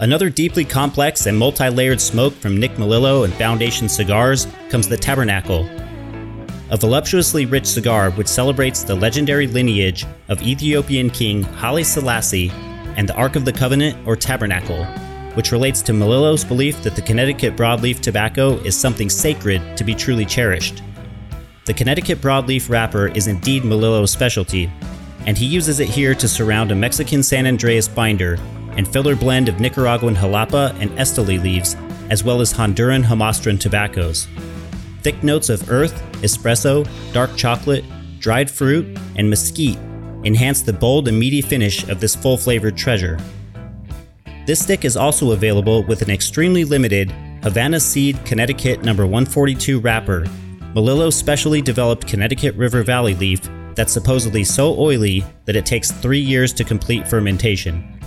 Another deeply complex and multi layered smoke from Nick Melillo and Foundation Cigars comes the Tabernacle, a voluptuously rich cigar which celebrates the legendary lineage of Ethiopian King Haile Selassie and the Ark of the Covenant or Tabernacle, which relates to Melillo's belief that the Connecticut broadleaf tobacco is something sacred to be truly cherished. The Connecticut broadleaf wrapper is indeed Melillo's specialty, and he uses it here to surround a Mexican San Andreas binder and filler blend of Nicaraguan Jalapa and Esteli leaves, as well as Honduran Jamastran tobaccos. Thick notes of earth, espresso, dark chocolate, dried fruit, and mesquite enhance the bold and meaty finish of this full flavored treasure. This stick is also available with an extremely limited Havana Seed Connecticut No. 142 wrapper, Melillo's specially developed Connecticut River Valley leaf that's supposedly so oily that it takes three years to complete fermentation.